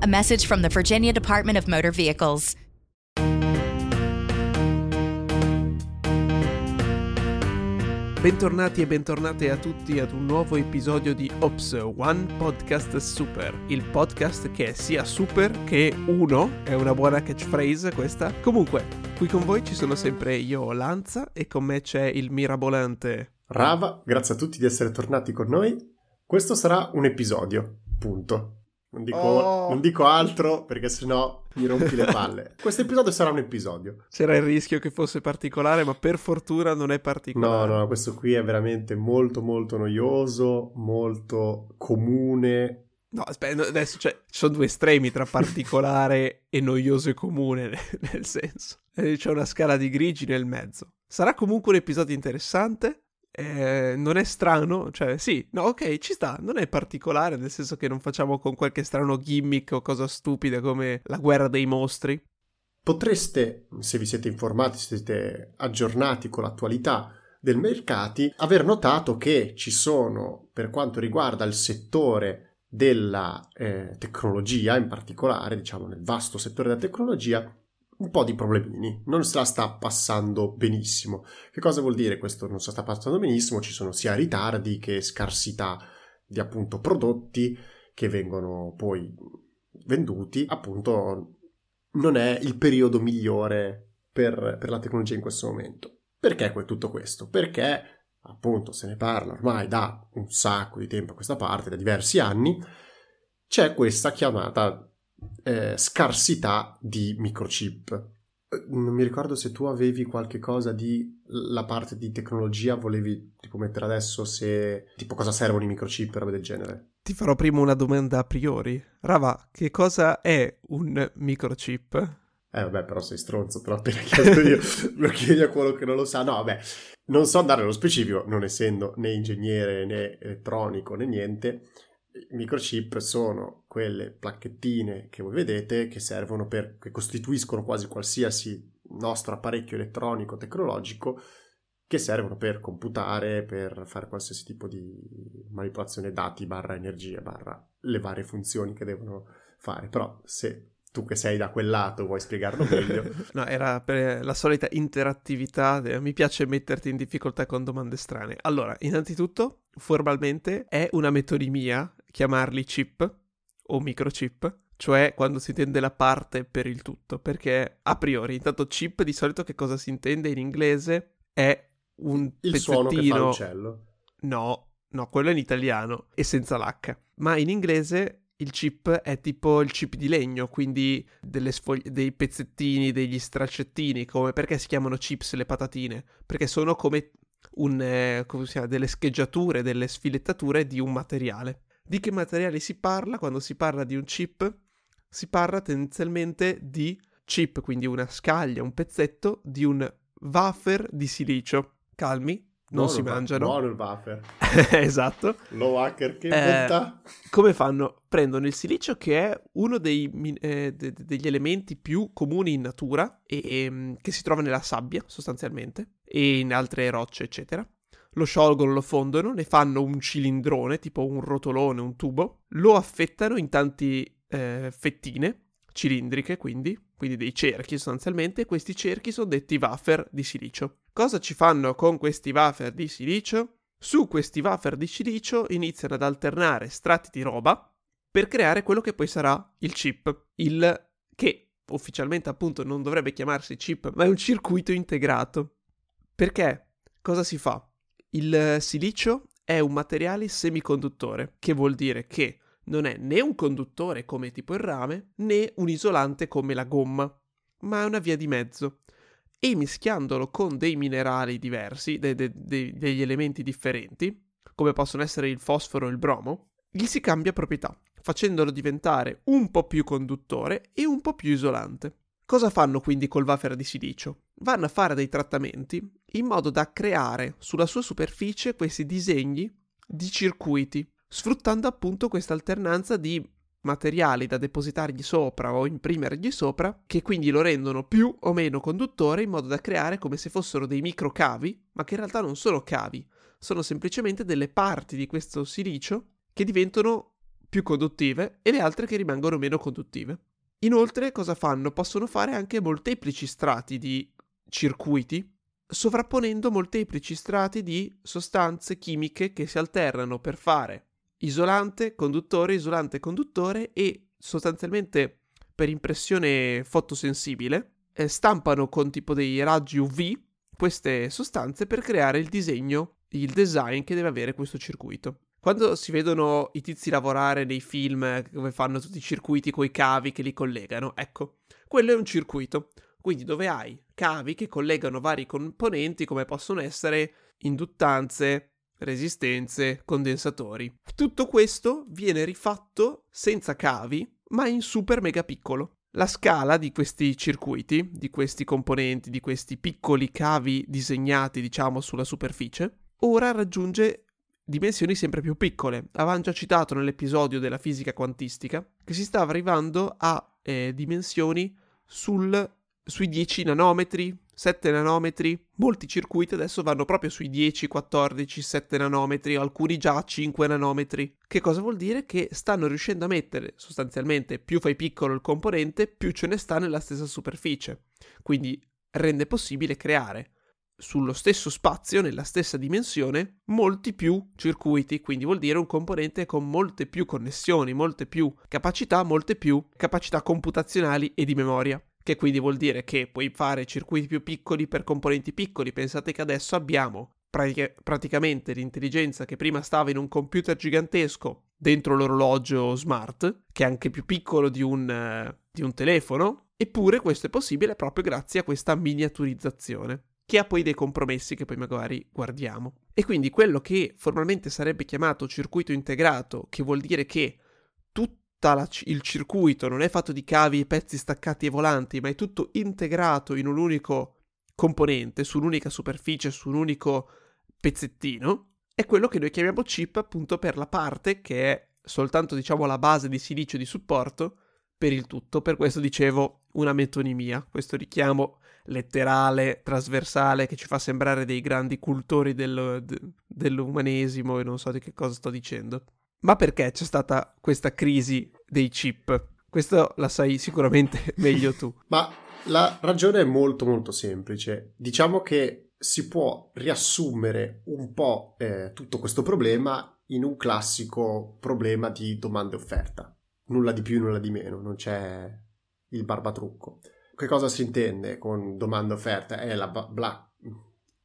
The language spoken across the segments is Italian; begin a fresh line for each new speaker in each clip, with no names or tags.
A message from the Virginia Department of Motor Vehicles.
Bentornati e bentornate a tutti ad un nuovo episodio di Ops One Podcast Super, il podcast che è sia super che uno, è una buona catchphrase questa. Comunque, qui con voi ci sono sempre io, Lanza, e con me c'è il mirabolante
Rava, grazie a tutti di essere tornati con noi. Questo sarà un episodio, punto. Non dico,
Oh.
non dico altro perché sennò mi rompi le palle. Questo episodio sarà un episodio.
C'era il rischio che fosse particolare, ma per fortuna non è
No,
particolare.
no, questo qui è veramente molto molto noioso, molto comune.
No, aspetta, no, adesso cioè, ci sono due estremi tra particolare e noioso e comune, nel senso. Eh, C'è una scala di grigi nel mezzo. Sarà comunque un episodio interessante. Eh, non è strano, cioè sì, no, ok, ci sta, non è particolare, nel senso che non facciamo con qualche strano gimmick o cosa stupida come la guerra dei mostri.
Potreste, se vi siete informati, se siete aggiornati con l'attualità del mercati, aver notato che ci sono, per quanto riguarda il settore della eh, tecnologia, in particolare, diciamo nel vasto settore della tecnologia, un po' di problemini, non se la sta passando benissimo. Che cosa vuol dire questo non se la sta passando benissimo? Ci sono sia ritardi che scarsità di appunto prodotti che vengono poi venduti, appunto non è il periodo migliore per, per la tecnologia in questo momento. Perché tutto questo? Perché appunto se ne parla ormai da un sacco di tempo a questa parte, da diversi anni, c'è questa chiamata eh, scarsità di microchip. Eh, Non mi ricordo se tu avevi qualche cosa di la parte di tecnologia, volevi tipo mettere adesso se tipo cosa servono i microchip e robe del genere.
Ti farò prima una domanda a priori. Rava, che cosa è un microchip?
Eh vabbè, però sei stronzo, te l'ho appena chiesto io, lo chiedi a quello che non lo sa. No, vabbè, non so andare nello specifico, non essendo né ingegnere né elettronico né niente. I microchip sono quelle placchettine che voi vedete che servono per, che costituiscono quasi qualsiasi nostro apparecchio elettronico tecnologico che servono per computare, per fare qualsiasi tipo di manipolazione dati barra energia barra le varie funzioni che devono fare. Però se tu che sei da quel lato vuoi spiegarlo meglio,
No, era per la solita interattività. Mi piace metterti in difficoltà con domande strane. Allora, innanzitutto, formalmente è una metonimia chiamarli chip o microchip, cioè quando si intende la parte per il tutto, perché a priori, intanto chip di solito che cosa si intende in inglese è un
il suono che fa
pezzettino
l'uccello.
No, no, quello è in italiano e senza l'H. Ma in inglese il chip è tipo il chip di legno, quindi delle sfogli- dei pezzettini, degli straccettini, come perché si chiamano chips le patatine? Perché sono come, un, eh, come chiama, delle scheggiature, delle sfilettature di un materiale. Di che materiale si parla quando si parla di un chip? Si parla tendenzialmente di chip, quindi una scaglia, un pezzetto di un wafer di silicio. Calmi, non
Buono
si mangiano.
Buono il wafer.
esatto.
Lo hacker che
Eh,
bontà.
Come fanno? Prendono il silicio che è uno dei, eh, de- de- degli elementi più comuni in natura e ehm, che si trova nella sabbia sostanzialmente e in altre rocce eccetera. Lo sciolgono, lo fondono, ne fanno un cilindrone, tipo un rotolone, un tubo, lo affettano in tanti eh, fettine cilindriche, quindi, quindi dei cerchi sostanzialmente, e questi cerchi sono detti wafer di silicio. Cosa ci fanno con questi wafer di silicio? Su questi wafer di silicio iniziano ad alternare strati di roba per creare quello che poi sarà il chip, il che ufficialmente appunto non dovrebbe chiamarsi chip, ma è un circuito integrato. Perché? Cosa si fa? Il silicio è un materiale semiconduttore, che vuol dire che non è né un conduttore come tipo il rame, né un isolante come la gomma, ma è una via di mezzo. E mischiandolo con dei minerali diversi, de- de- de- degli elementi differenti, come possono essere il fosforo e il bromo, gli si cambia proprietà, facendolo diventare un po' più conduttore e un po' più isolante. Cosa fanno quindi col wafer di silicio? Vanno a fare dei trattamenti in modo da creare sulla sua superficie questi disegni di circuiti, sfruttando appunto questa alternanza di materiali da depositargli sopra o imprimergli sopra, che quindi lo rendono più o meno conduttore in modo da creare come se fossero dei microcavi, ma che in realtà non sono cavi, sono semplicemente delle parti di questo silicio che diventano più conduttive e le altre che rimangono meno conduttive. Inoltre, cosa fanno? Possono fare anche molteplici strati di circuiti, sovrapponendo molteplici strati di sostanze chimiche che si alternano per fare isolante, conduttore, isolante, conduttore e sostanzialmente per impressione fotosensibile eh, stampano con tipo dei raggi UV queste sostanze per creare il disegno, il design che deve avere questo circuito. Quando si vedono i tizi lavorare nei film dove fanno tutti i circuiti con i cavi che li collegano, ecco, quello è un circuito. Quindi dove hai cavi che collegano vari componenti come possono essere induttanze, resistenze, condensatori. Tutto questo viene rifatto senza cavi, ma in super mega piccolo. La scala di questi circuiti, di questi componenti, di questi piccoli cavi disegnati, diciamo, sulla superficie, ora raggiunge dimensioni sempre più piccole. Avevamo già citato nell'episodio della fisica quantistica che si stava arrivando a eh, dimensioni sul, sui 10 nanometri, 7 nanometri. Molti circuiti adesso vanno proprio sui 10, 14, 7 nanometri, alcuni già 5 nanometri. Che cosa vuol dire? Che stanno riuscendo a mettere sostanzialmente più fai piccolo il componente, più ce ne sta nella stessa superficie. Quindi rende possibile creare sullo stesso spazio, nella stessa dimensione, molti più circuiti, quindi vuol dire un componente con molte più connessioni, molte più capacità, molte più capacità computazionali e di memoria. Che quindi vuol dire che puoi fare circuiti più piccoli per componenti piccoli. Pensate che adesso abbiamo pratica- praticamente l'intelligenza che prima stava in un computer gigantesco dentro l'orologio smart, che è anche più piccolo di un, uh, di un telefono, eppure questo è possibile proprio grazie a questa miniaturizzazione che ha poi dei compromessi che poi magari guardiamo. E quindi quello che formalmente sarebbe chiamato circuito integrato, che vuol dire che tutto il circuito non è fatto di cavi e pezzi staccati e volanti, ma è tutto integrato in un unico componente, su un'unica superficie, su un unico pezzettino, è quello che noi chiamiamo chip appunto per la parte che è soltanto diciamo la base di silicio di supporto per il tutto. Per questo dicevo una metonimia, questo richiamo letterale, trasversale, che ci fa sembrare dei grandi cultori del, de, dell'umanesimo e non so di che cosa sto dicendo. Ma perché c'è stata questa crisi dei chip? Questo la sai sicuramente meglio tu.
Ma la ragione è molto molto semplice. Diciamo che si può riassumere un po' eh, tutto questo problema in un classico problema di domanda e offerta. Nulla di più, nulla di meno, non c'è il barbatrucco che cosa si intende con domanda offerta? È la, bla,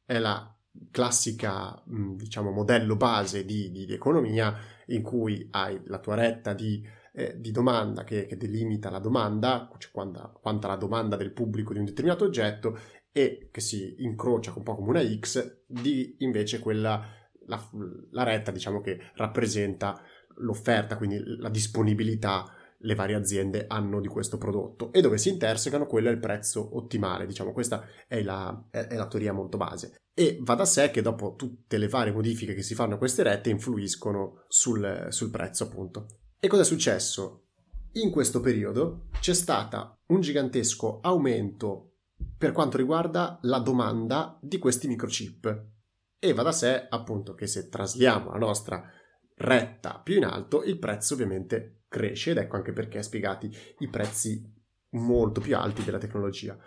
è la classica, diciamo, modello base di, di, di, economia in cui hai la tua retta di, eh, di domanda che, che, delimita la domanda, cioè quanta, quanta la domanda del pubblico di un determinato oggetto e che si incrocia un po' come una X, di invece quella, la, la retta, diciamo, che rappresenta l'offerta, quindi la disponibilità le varie aziende hanno di questo prodotto e dove si intersecano quello è il prezzo ottimale, diciamo questa è la, è, la teoria molto base. E va da sé che dopo tutte le varie modifiche che si fanno a queste rette influiscono sul, sul prezzo appunto. E cosa è successo? In questo periodo c'è stato un gigantesco aumento per quanto riguarda la domanda di questi microchip. E va da sé appunto che se trasliamo la nostra retta più in alto, il prezzo ovviamente cresce ed ecco anche perché spiegati i prezzi molto più alti della tecnologia.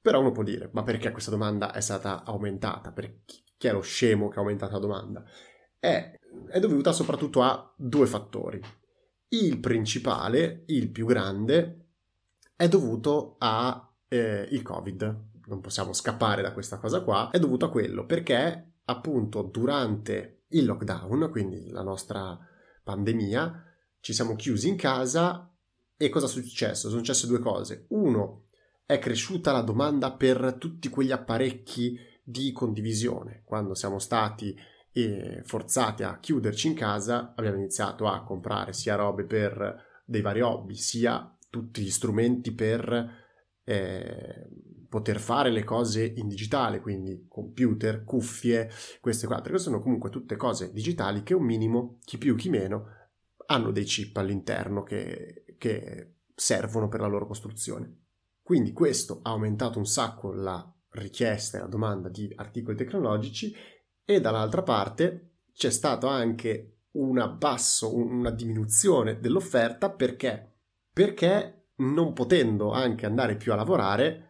Però uno può dire, ma perché questa domanda è stata aumentata? Per chi è lo scemo che ha aumentato la domanda? È, è dovuta soprattutto a due fattori. Il principale, il più grande, è dovuto al eh, Covid. Non possiamo scappare da questa cosa qua, è dovuto a quello perché appunto durante il lockdown, quindi la nostra pandemia, ci siamo chiusi in casa e cosa è successo? Sono successe due cose. Uno, è cresciuta la domanda per tutti quegli apparecchi di condivisione. Quando siamo stati eh, forzati a chiuderci in casa, abbiamo iniziato a comprare sia robe per dei vari hobby, sia tutti gli strumenti per eh, poter fare le cose in digitale, quindi computer, cuffie, queste qua, perché sono comunque tutte cose digitali che un minimo, chi più chi meno, hanno dei chip all'interno che, che servono per la loro costruzione. Quindi questo ha aumentato un sacco la richiesta e la domanda di articoli tecnologici e dall'altra parte c'è stato anche una basso, una diminuzione dell'offerta perché? Perché non potendo anche andare più a lavorare,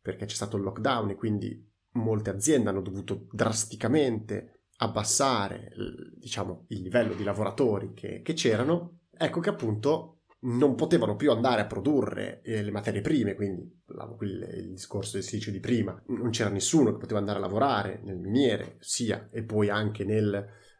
perché c'è stato il lockdown e quindi molte aziende hanno dovuto drasticamente abbassare diciamo, il livello di lavoratori che, che c'erano, ecco che appunto non potevano più andare a produrre eh, le materie prime, quindi il, il, discorso del silicio di prima, non c'era nessuno che poteva andare a lavorare nel miniere, sia e poi anche nel...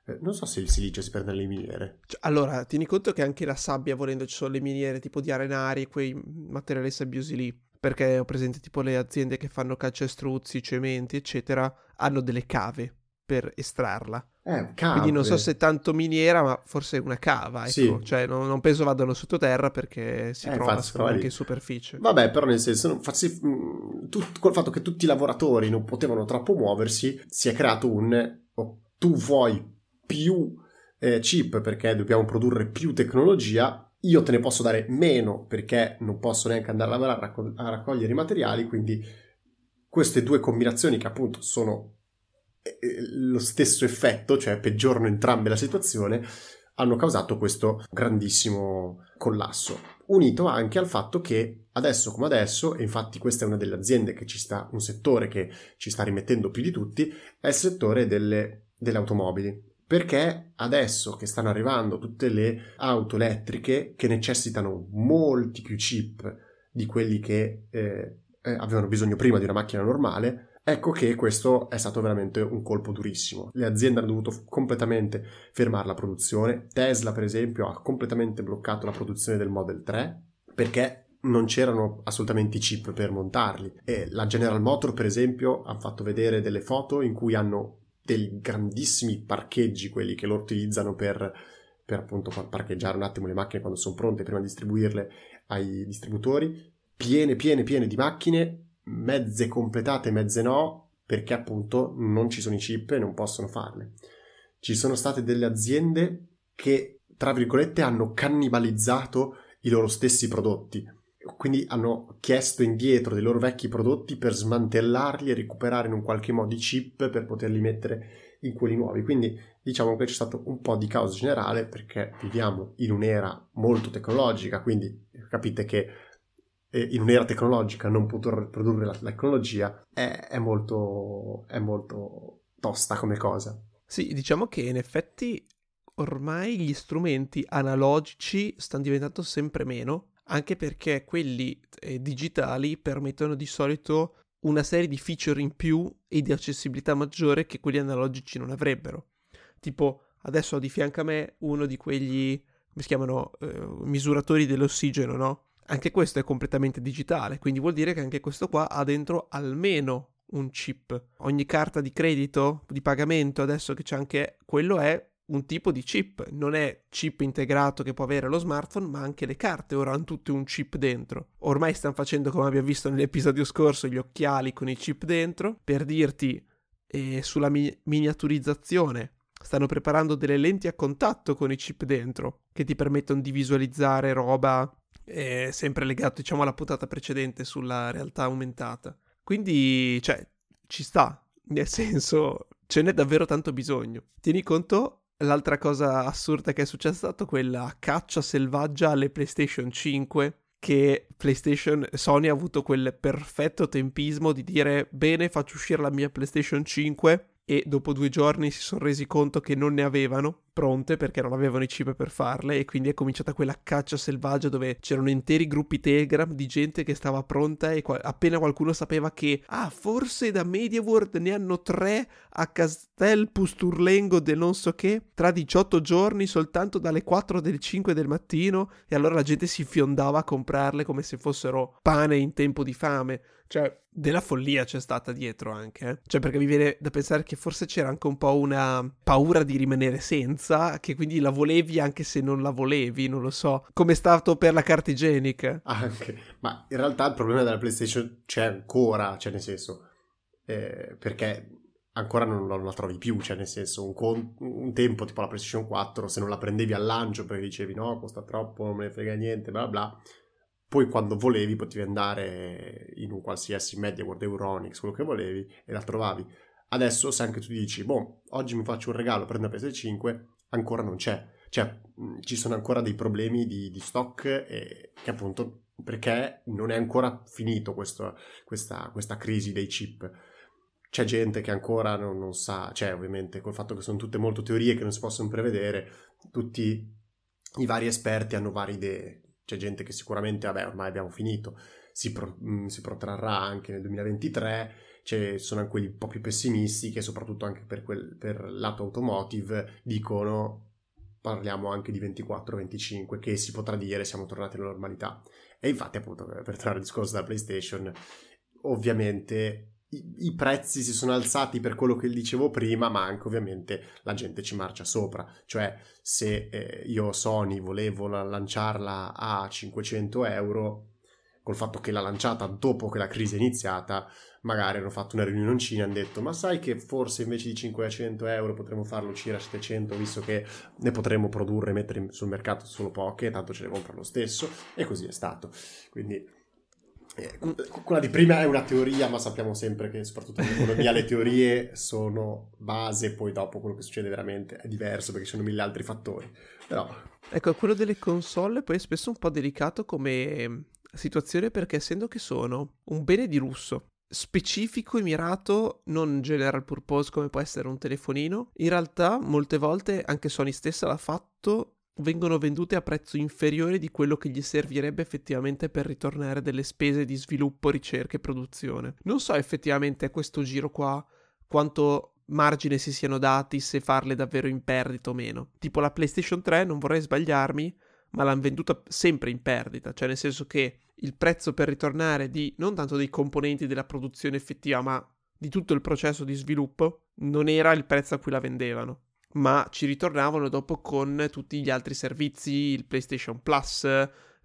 Eh, non so se il silicio si perde nelle miniere.
Cioè, allora, tieni conto che anche la sabbia, volendo, ci sono le miniere tipo di arenari, quei materiali sabbiosi lì, perché ho presente tipo le aziende che fanno calcestruzzi, cementi, eccetera, hanno delle cave per estrarla.
Eh,
Quindi non so se tanto miniera, ma forse una cava, ecco. Sì. Cioè, non, non, penso vadano sottoterra perché si eh, trova anche in superficie.
Vabbè, però nel senso, farsi, mm, tut, col fatto che tutti i lavoratori non potevano troppo muoversi, si è creato un... Oh, tu vuoi più eh, chip perché dobbiamo produrre più tecnologia, io te ne posso dare meno perché non posso neanche andare a lavorare a, raccog- a raccogliere i materiali, quindi queste due combinazioni che appunto sono lo stesso effetto, cioè peggiorano entrambe la situazione, hanno causato questo grandissimo collasso, unito anche al fatto che adesso come adesso, e infatti questa è una delle aziende che ci sta, un settore che ci sta rimettendo più di tutti, è il settore delle, delle automobili. Perché adesso che stanno arrivando tutte le auto elettriche che necessitano molti più chip di quelli che eh, eh avevano bisogno prima di una macchina normale, Ecco che questo è stato veramente un colpo durissimo. Le aziende hanno dovuto completamente fermare la produzione. Tesla, per esempio, ha completamente bloccato la produzione del Model 3 perché non c'erano assolutamente i chip per montarli. E la General Motor, per esempio, ha fatto vedere delle foto in cui hanno dei grandissimi parcheggi, quelli che loro utilizzano per, per appunto parcheggiare un attimo le macchine quando sono pronte prima di distribuirle ai distributori, piene, piene, piene di macchine mezze completate, mezze no, perché appunto non ci sono i chip e non possono farle. Ci sono state delle aziende che, tra virgolette, hanno cannibalizzato i loro stessi prodotti. Quindi hanno chiesto indietro dei loro vecchi prodotti per smantellarli e recuperare in un qualche modo i chip per poterli mettere in quelli nuovi. Quindi diciamo che c'è stato un po' di caos generale perché viviamo in un'era molto tecnologica, quindi capite che in un'era tecnologica non poter produrre la, tecnologia è, è, molto, è molto tosta come cosa.
Sì, diciamo che in effetti ormai gli strumenti analogici stanno diventando sempre meno, anche perché quelli eh, digitali permettono di solito una serie di feature in più e di accessibilità maggiore che quelli analogici non avrebbero. Tipo, adesso ho di fianco a me uno di quegli, come si chiamano, eh, misuratori dell'ossigeno, no? Anche questo è completamente digitale, quindi vuol dire che anche questo qua ha dentro almeno un chip. Ogni carta di credito, di pagamento, adesso che c'è anche quello è un tipo di chip, non è chip integrato che può avere lo smartphone, ma anche le carte ora hanno tutte un chip dentro. Ormai stanno facendo, come abbiamo visto nell'episodio scorso, gli occhiali con i chip dentro, per dirti eh, sulla mi- miniaturizzazione. Stanno preparando delle lenti a contatto con i chip dentro, che ti permettono di visualizzare roba è sempre legato, diciamo, alla puntata precedente sulla realtà aumentata. Quindi, cioè, ci sta, nel senso, ce n'è davvero tanto bisogno. Tieni conto, l'altra cosa assurda che è successa è stata quella caccia selvaggia alle PlayStation 5 che PlayStation Sony ha avuto quel perfetto tempismo di dire bene faccio uscire la mia PlayStation 5 e dopo due giorni si sono resi conto che non ne avevano pronte perché non avevano i chip per farle e quindi è cominciata quella caccia selvaggia dove c'erano interi gruppi Telegram di gente che stava pronta e qua- appena qualcuno sapeva che ah forse da MediaWorld ne hanno tre a Castel Pusturlengo del non so che tra 18 giorni soltanto dalle 4 del 5 del mattino e allora la gente si fiondava a comprarle come se fossero pane in tempo di fame cioè, della follia c'è stata dietro anche. Eh? Cioè, perché mi viene da pensare che forse c'era anche un po' una paura di rimanere senza, che quindi la volevi anche se non la volevi, non lo so. Come è stato per la carta igienica.
Anche. Ma in realtà il problema della PlayStation c'è ancora, cioè nel senso, eh, perché ancora non, non, la trovi più, cioè nel senso un, con, un, tempo tipo la PlayStation 4 se non la prendevi al lancio perché dicevi no costa troppo, non me ne frega niente, bla bla, poi quando volevi potevi andare in un qualsiasi MediaWorld, Euronics, quello che volevi e la trovavi. Adesso se anche tu dici, boh, oggi mi faccio un regalo, prendo la PS5, ancora non c'è. Cioè, ci sono ancora dei problemi di, di stock e, che appunto perché non è ancora finito questo, questa, questa, crisi dei chip. C'è gente che ancora non, non sa, cioè ovviamente col fatto che sono tutte molto teorie che non si possono prevedere, tutti i vari esperti hanno varie idee c'è gente che sicuramente, vabbè, ormai abbiamo finito, si, pro, mm, si protrarrà anche nel 2023, ci sono quelli un po' più pessimisti che soprattutto anche per, quel, per lato automotive dicono parliamo anche di 24-25 che si potrà dire siamo tornati alla normalità e infatti appunto per tornare al discorso della PlayStation ovviamente i, prezzi si sono alzati per quello che dicevo prima, ma anche ovviamente la gente ci marcia sopra. Cioè, se eh, io Sony volevo la, lanciarla a 500 euro, col fatto che l'ha lanciata dopo che la crisi è iniziata, magari hanno fatto una riunioncina e hanno detto ma sai che forse invece di 500 euro potremmo farlo uscire a 700 visto che ne potremmo produrre e mettere sul mercato solo poche, tanto ce le comprano lo stesso e così è stato. Quindi eh, quella di prima è una teoria, ma sappiamo sempre che soprattutto in economia le teorie sono base, poi dopo quello che succede veramente è diverso perché ci sono mille altri fattori. Però...
Ecco, quello delle console poi è spesso un po' delicato come situazione perché essendo che sono un bene di lusso, specifico e mirato, non general purpose come può essere un telefonino, in realtà molte volte anche Sony stessa l'ha fatto vengono vendute a prezzo inferiore di quello che gli servirebbe effettivamente per ritornare delle spese di sviluppo, ricerca e produzione. Non so effettivamente a questo giro qua quanto margine si siano dati se farle davvero in perdita o meno. Tipo la PlayStation 3, non vorrei sbagliarmi, ma l'hanno venduta sempre in perdita, cioè nel senso che il prezzo per ritornare di non tanto dei componenti della produzione effettiva, ma di tutto il processo di sviluppo non era il prezzo a cui la vendevano ma ci ritornavano dopo con tutti gli altri servizi, il PlayStation Plus,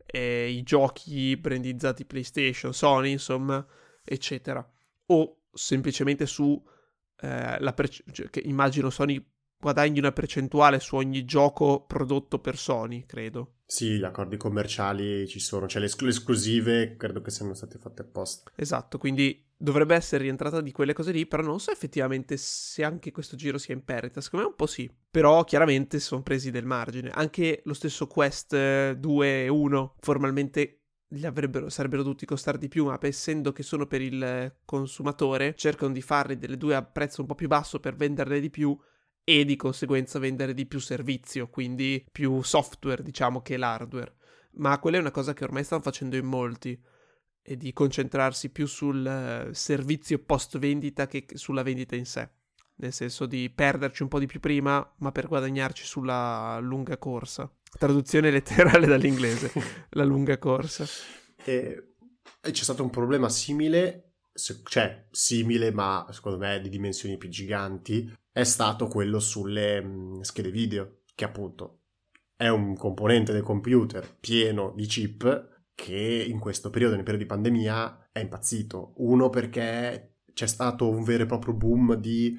eh, i giochi brandizzati PlayStation, Sony, insomma, eccetera. O semplicemente su eh, la pre- cioè, che immagino Sony guadagni una percentuale su ogni gioco prodotto per Sony, credo.
Sì, gli accordi commerciali ci sono, cioè le, esc- le esclusive credo che siano state fatte apposta.
Esatto, quindi dovrebbe essere rientrata di quelle cose lì, però non so effettivamente se anche questo giro sia in perdita, secondo me un po' sì, però chiaramente sono presi del margine, anche lo stesso Quest 2 e 1 formalmente gli sarebbero dovuti costare di più, ma essendo che sono per il consumatore, cercano di farli delle due a prezzo un po' più basso per venderle di più e di conseguenza vendere di più servizio, quindi più software, diciamo, che l'hardware. Ma quella è una cosa che ormai stanno facendo in molti e di concentrarsi più sul uh, servizio post vendita che sulla vendita in sé. Nel senso di perderci un po' di più prima, ma per guadagnarci sulla lunga corsa. Traduzione letterale dall'inglese, la lunga corsa.
E, e c'è stato un problema simile, cioè simile ma secondo me di dimensioni più giganti, è stato quello sulle schede video, che appunto è un componente del computer pieno di chip che in questo periodo, nel periodo di pandemia, è impazzito. Uno perché c'è stato un vero e proprio boom di,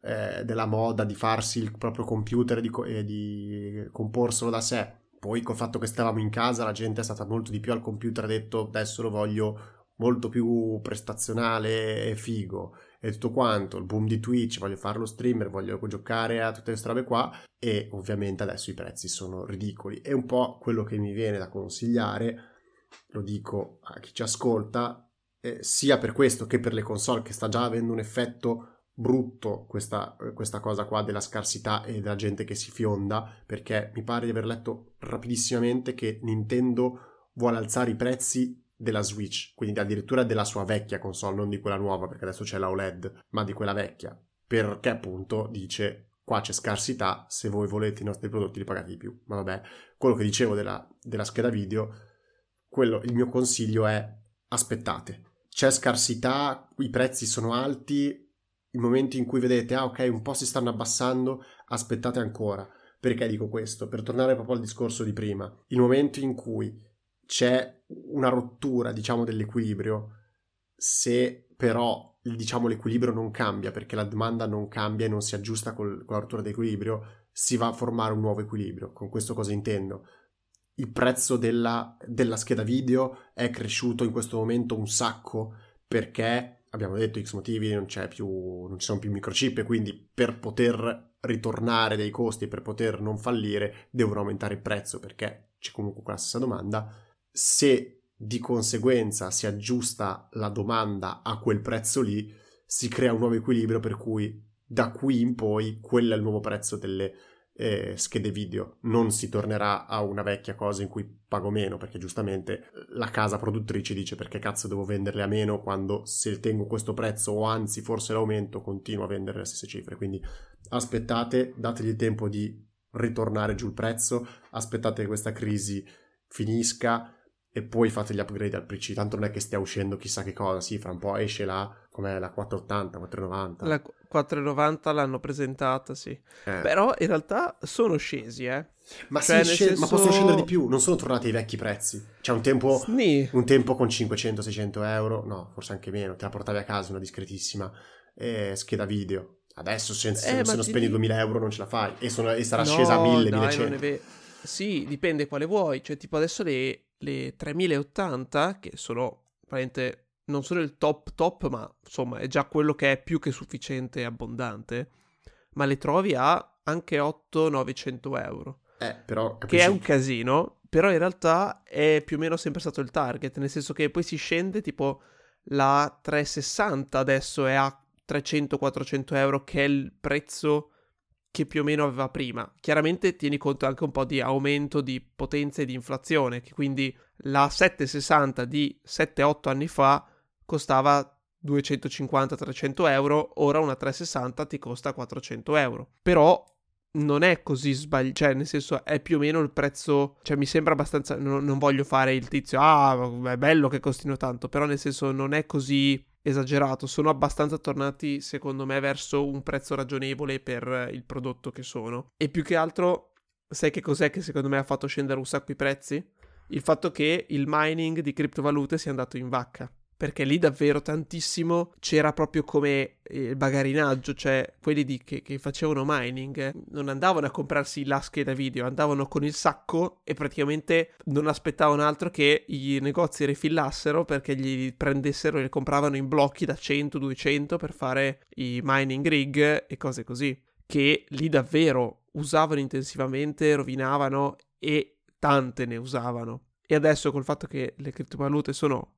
eh, della moda di farsi il proprio computer e di, e di comporselo da sé. Poi col fatto che stavamo in casa la gente è stata molto di più al computer, ha detto adesso lo voglio molto più prestazionale e figo e tutto quanto, il boom di Twitch, voglio fare lo streamer, voglio giocare a tutte queste robe qua e ovviamente adesso i prezzi sono ridicoli. È un po' quello che mi viene da consigliare, lo dico a chi ci ascolta, eh, sia per questo che per le console che sta già avendo un effetto brutto questa, questa, cosa qua della scarsità e della gente che si fionda, perché mi pare di aver letto rapidissimamente che Nintendo vuole alzare i prezzi della Switch, quindi addirittura della sua vecchia console, non di quella nuova, perché adesso c'è la OLED, ma di quella vecchia, perché appunto dice qua c'è scarsità, se voi volete i nostri prodotti li pagate di più. Ma vabbè, quello che dicevo della, della scheda video, quello, il mio consiglio è aspettate. C'è scarsità, i prezzi sono alti, il momento in cui vedete, ah ok, un po' si stanno abbassando, aspettate ancora. Perché dico questo? Per tornare proprio al discorso di prima. Il momento in cui c'è una rottura, diciamo, dell'equilibrio, se però diciamo l'equilibrio non cambia perché la domanda non cambia e non si aggiusta col, con la rottura dell'equilibrio, si va a formare un nuovo equilibrio. Con questo cosa intendo? Il prezzo della, della scheda video è cresciuto in questo momento un sacco perché abbiamo detto X motivi, non, più, non ci sono più microchip e quindi per poter ritornare dei costi, per poter non fallire, devono aumentare il prezzo perché c'è comunque quella stessa domanda. Se di conseguenza si aggiusta la domanda a quel prezzo lì, si crea un nuovo equilibrio per cui da qui in poi quello è il nuovo prezzo delle eh, schede video. Non si tornerà a una vecchia cosa in cui pago meno perché giustamente la casa produttrice dice perché cazzo devo venderle a meno quando se tengo questo prezzo o anzi forse l'aumento continuo a vendere le stesse cifre. Quindi aspettate, dategli il tempo di ritornare giù il prezzo, aspettate che questa crisi finisca e poi fate gli upgrade al PC. Tanto non è che stia uscendo chissà che cosa. Sì, fra un po' esce la, com'è, la 480, 490.
La 490 l'hanno presentata, sì. Eh. Però in realtà sono scesi, eh.
Ma, cioè, sì, senso... ma possono scendere di più. Non sono tornati ai vecchi prezzi. C'è un tempo, sì. un tempo con 500-600 euro. No, forse anche meno. Te la portavi a casa una discretissima eh, scheda video. Adesso se, se, eh, se non spendi 2000 euro non ce la fai. E, sono, e sarà no, scesa a 1000, dai, 1100.
Sì, dipende quale vuoi. Cioè, tipo adesso le le 3080, che sono praticamente non sono il top top, ma insomma è già quello che è più che sufficiente e abbondante, ma le trovi a anche 8-900 euro.
Eh, però.
Che è un casino, però in realtà è più o meno sempre stato il target, nel senso che poi si scende tipo la 360 adesso è a 300-400 euro, che è il prezzo che più o meno aveva prima. Chiaramente tieni conto anche un po' di aumento di potenza e di inflazione, che quindi la 760 di 7-8 anni fa costava 250-300 euro, ora una 360 ti costa 400 euro. Però non è così sbagliato, cioè nel senso è più o meno il prezzo, cioè mi sembra abbastanza, non, non voglio fare il tizio, ah è bello che costino tanto, però nel senso non è così esagerato, sono abbastanza tornati secondo me verso un prezzo ragionevole per il prodotto che sono. E più che altro, sai che cos'è che secondo me ha fatto scendere un sacco i prezzi? Il fatto che il mining di criptovalute sia andato in vacca perché lì davvero tantissimo c'era proprio come il eh, bagarinaggio, cioè quelli di, che, che, facevano mining non andavano a comprarsi la scheda video, andavano con il sacco e praticamente non aspettavano altro che i negozi rifillassero perché gli prendessero e le compravano in blocchi da 100-200 per fare i mining rig e cose così, che lì davvero usavano intensivamente, rovinavano e tante ne usavano. E adesso col fatto che le criptovalute sono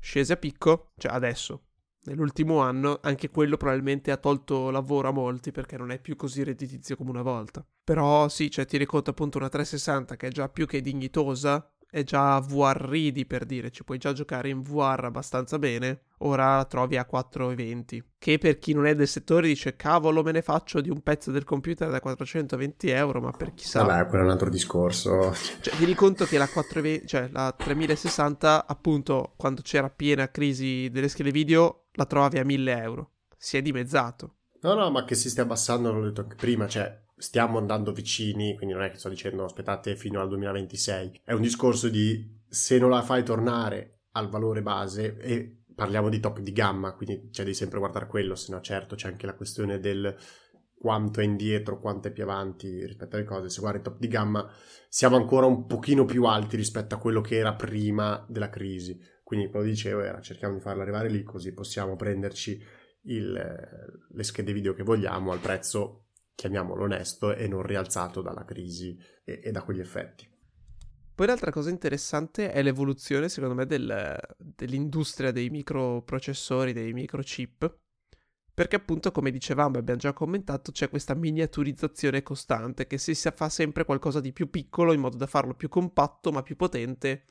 scese a picco, cioè adesso, nell'ultimo anno, anche quello probabilmente ha tolto lavoro a molti perché non è più così redditizio come una volta. Però sì, cioè ti conto appunto una 360 che è già più che dignitosa è già VR ready per dire, ci puoi già giocare in VR abbastanza bene, ora la trovi a 4,20. Che per chi non è del settore dice cavolo me ne faccio di un pezzo del computer da 420 euro, ma per chi sa...
Vabbè, quello è un altro discorso.
Cioè, ti conto che la, 420, cioè, la 3060, appunto, quando c'era piena crisi delle schede video, la trovavi a 1000 euro. Si è dimezzato.
No, no, ma che si stia abbassando, l'ho detto anche prima, cioè stiamo andando vicini, quindi non è che sto dicendo aspettate fino al 2026, è un discorso di se non la fai tornare al valore base e parliamo di top di gamma, quindi c'è di sempre guardare quello, se no certo c'è anche la questione del quanto è indietro, quanto è più avanti rispetto alle cose. Se guardi top di gamma siamo ancora un pochino più alti rispetto a quello che era prima della crisi. Quindi come dicevo era cerchiamo di farlo arrivare lì così possiamo prenderci il, le schede video che vogliamo al prezzo chiamiamolo onesto, e non rialzato dalla crisi e, e da quegli effetti.
Poi l'altra cosa interessante è l'evoluzione, secondo me, del, dell'industria dei microprocessori, dei microchip, perché appunto come dicevamo e abbiamo già commentato c'è questa miniaturizzazione costante che si fa sempre qualcosa di più piccolo in modo da farlo più compatto ma più potente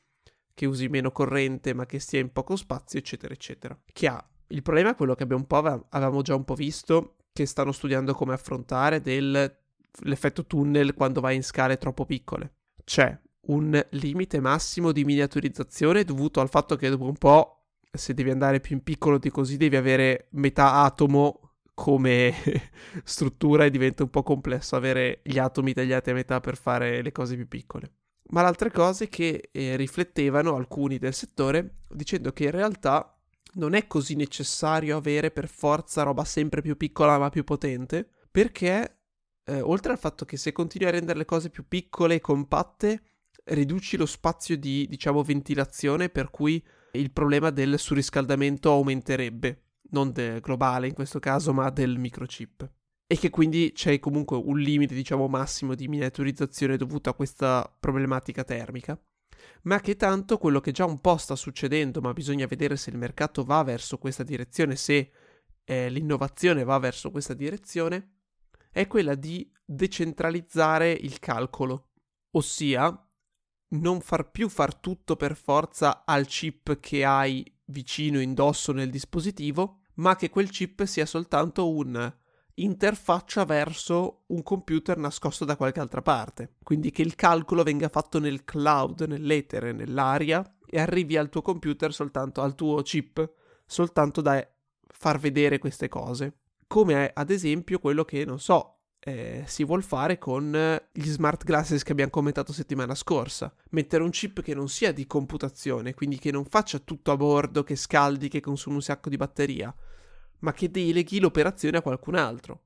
che usi meno corrente ma che stia in poco spazio eccetera eccetera che ha il problema è quello che abbiamo, avevamo già un po' visto che stanno studiando come affrontare dell'effetto tunnel quando vai in scale troppo piccole c'è un limite massimo di miniaturizzazione dovuto al fatto che dopo un po' se devi andare più in piccolo di così devi avere metà atomo come struttura e diventa un po' complesso avere gli atomi tagliati a metà per fare le cose più piccole. Ma l'altra cosa è che eh, riflettevano alcuni del settore dicendo che in realtà non è così necessario avere per forza roba sempre più piccola ma più potente, perché eh, oltre al fatto che se continui a rendere le cose più piccole e compatte, riduci lo spazio di, diciamo, ventilazione per cui il problema del surriscaldamento aumenterebbe, non globale in questo caso, ma del microchip. E che quindi c'è comunque un limite, diciamo, massimo di miniaturizzazione dovuto a questa problematica termica. Ma che tanto quello che già un po' sta succedendo, ma bisogna vedere se il mercato va verso questa direzione, se eh, l'innovazione va verso questa direzione, è quella di decentralizzare il calcolo, ossia non far più far tutto per forza al chip che hai vicino indosso nel dispositivo, ma che quel chip sia soltanto un interfaccia verso un computer nascosto da qualche altra parte. Quindi che il calcolo venga fatto nel cloud, nell'etere, nell'aria e arrivi al tuo computer soltanto al tuo chip soltanto da far vedere queste cose. Come ad esempio quello che, non so, eh, si vuol fare con eh, gli smart glasses che abbiamo commentato settimana scorsa. Mettere un chip che non sia di computazione, quindi che non faccia tutto a bordo, che scaldi, che consumi un sacco di batteria, ma che deleghi l'operazione a qualcun altro.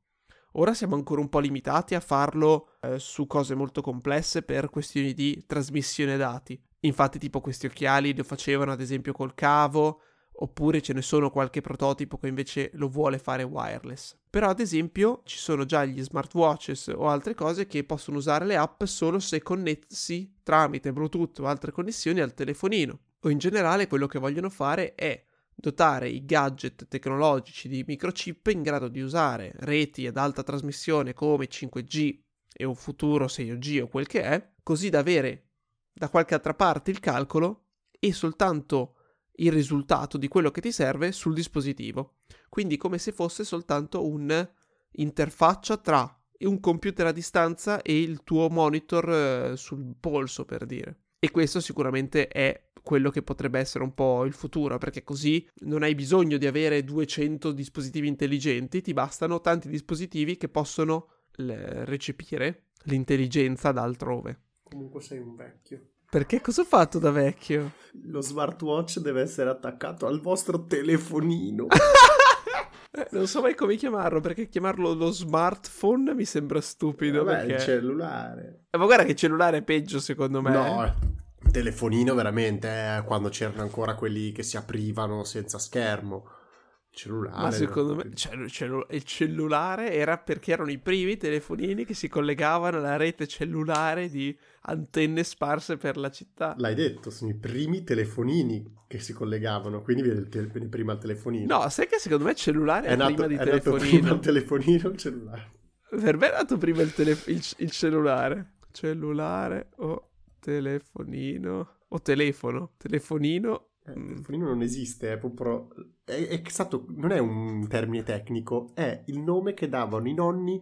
Ora siamo ancora un po' limitati a farlo eh, su cose molto complesse per questioni di trasmissione dati. Infatti, tipo questi occhiali lo facevano ad esempio col cavo, oppure ce ne sono qualche prototipo che invece lo vuole fare wireless. Però ad esempio ci sono già gli smartwatches o altre cose che possono usare le app solo se connessi tramite Bluetooth o altre connessioni al telefonino. O in generale quello che vogliono fare è dotare i gadget tecnologici di microchip in grado di usare reti ad alta trasmissione come 5G e un futuro 6G o quel che è, così da avere da qualche altra parte il calcolo e soltanto il risultato di quello che ti serve sul dispositivo. Quindi come se fosse soltanto un'interfaccia tra un computer a distanza e il tuo monitor eh, sul polso, per dire. E questo sicuramente è quello che potrebbe essere un po' il futuro, perché così non hai bisogno di avere 200 dispositivi intelligenti, ti bastano tanti dispositivi che possono l- recepire l'intelligenza da altrove.
Comunque sei un vecchio.
Perché cosa ho fatto da vecchio?
Lo smartwatch deve essere attaccato al vostro telefonino.
Eh, non so mai come chiamarlo, perché chiamarlo lo smartphone mi sembra stupido.
Vabbè,
perché...
il cellulare.
Eh, ma guarda che cellulare è peggio, secondo me.
No, telefonino veramente, eh, quando c'erano ancora quelli che si aprivano senza schermo. Cellulare.
Ma secondo me cioè, il cellulare era perché erano i primi telefonini che si collegavano alla rete cellulare di antenne sparse per la città.
L'hai detto, sono i primi telefonini che si collegavano, quindi viene, te- viene prima il telefonino.
No, sai che secondo me il cellulare è, è nato, prima di
è
telefonino.
prima il telefonino il cellulare.
Per me è nato prima il, tele- il, il cellulare. Cellulare o telefonino o telefono. Telefonino
il telefonino non esiste, è proprio. È, è stato, non è un termine tecnico, è il nome che davano i nonni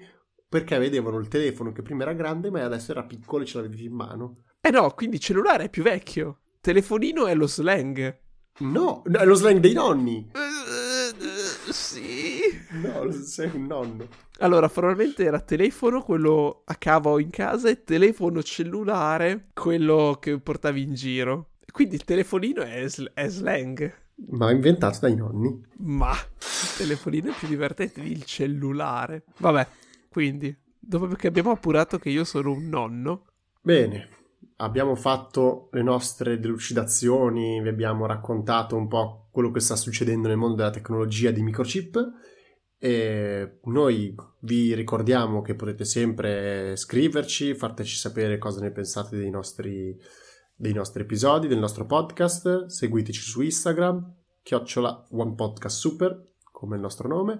perché vedevano il telefono che prima era grande, ma adesso era piccolo e ce l'avevi in mano.
Eh no, quindi cellulare è più vecchio. Telefonino è lo slang.
No, è lo slang dei nonni.
Uh, sì.
No, sei un nonno.
Allora, formalmente era telefono, quello a cavo in casa, e telefono cellulare, quello che portavi in giro. Quindi il telefonino è, sl- è slang.
Ma inventato dai nonni.
Ma il telefonino è più divertente del cellulare. Vabbè, quindi, dopo che abbiamo appurato che io sono un nonno.
Bene, abbiamo fatto le nostre delucidazioni, vi abbiamo raccontato un po' quello che sta succedendo nel mondo della tecnologia di microchip. E noi vi ricordiamo che potete sempre scriverci, farteci sapere cosa ne pensate dei nostri dei nostri episodi, del nostro podcast. Seguiteci su Instagram, chiocciola OnePodcastSuper, come il nostro nome.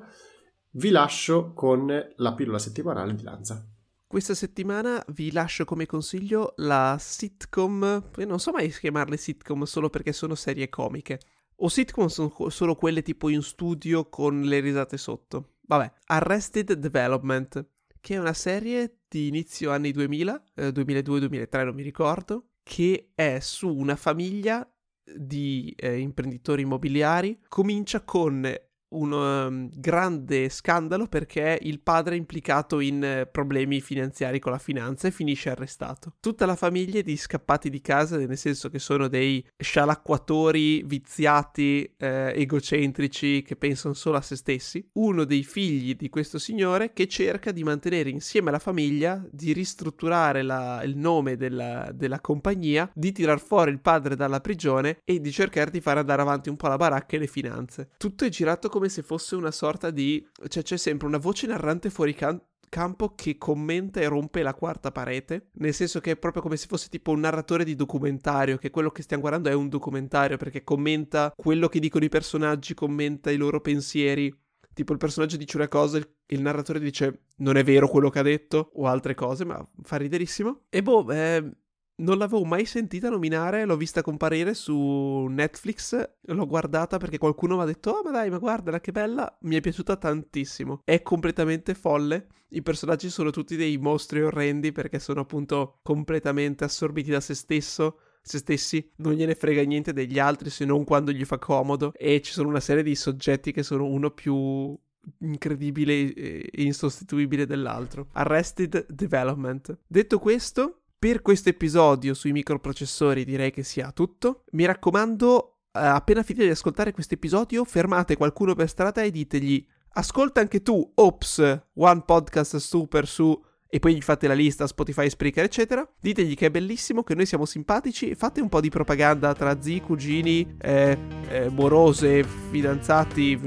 vi lascio con la pillola settimanale di Lanza.
Questa settimana vi lascio come consiglio la sitcom, non so mai chiamarle sitcom solo perché sono serie comiche. O sitcom sono solo quelle tipo in studio con le risate sotto. Vabbè, Arrested Development, che è una serie di inizio anni 2000, eh, 2002-2003 non mi ricordo, che è su una famiglia di eh, imprenditori immobiliari. Comincia con un um, grande scandalo perché il padre è implicato in uh, problemi finanziari con la finanza e finisce arrestato. Tutta la famiglia è di scappati di casa, nel senso che sono dei scialacquatori viziati, eh, egocentrici che pensano solo a se stessi. Uno dei figli di questo signore che cerca di mantenere insieme alla famiglia, di ristrutturare la, il nome della, della compagnia, di tirar fuori il padre dalla prigione e di cercare di far andare avanti un po' la baracca e le finanze. Tutto è girato come come se fosse una sorta di... cioè c'è sempre una voce narrante fuori can- campo che commenta e rompe la quarta parete, nel senso che è proprio come se fosse tipo un narratore di documentario, che quello che stiamo guardando è un documentario perché commenta quello che dicono i personaggi, commenta i loro pensieri. Tipo il personaggio dice una cosa, il, il narratore dice non è vero quello che ha detto o altre cose, ma fa riderissimo. E boh, eh, non l'avevo mai sentita nominare, l'ho vista comparire su Netflix, l'ho guardata perché qualcuno mi ha detto "Oh, ma dai, ma guardala che bella". Mi è piaciuta tantissimo. È completamente folle. I personaggi sono tutti dei mostri orrendi perché sono appunto completamente assorbiti da se stesso se stessi, non gliene frega niente degli altri se non quando gli fa comodo e ci sono una serie di soggetti che sono uno più incredibile e insostituibile dell'altro. Arrested Development. Detto questo, per questo episodio sui microprocessori direi che sia tutto. Mi raccomando, eh, appena finite di ascoltare questo episodio, fermate qualcuno per strada e ditegli ascolta anche tu Ops, One Podcast Super su e poi gli fate la lista Spotify, Spreaker, eccetera. Ditegli che è bellissimo, che noi siamo simpatici. Fate un po' di propaganda tra zii, cugini, eh, eh, morose, fidanzati,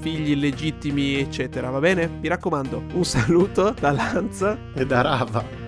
figli illegittimi, eccetera. Va bene? Mi raccomando, un saluto da Lanza
e da Rava.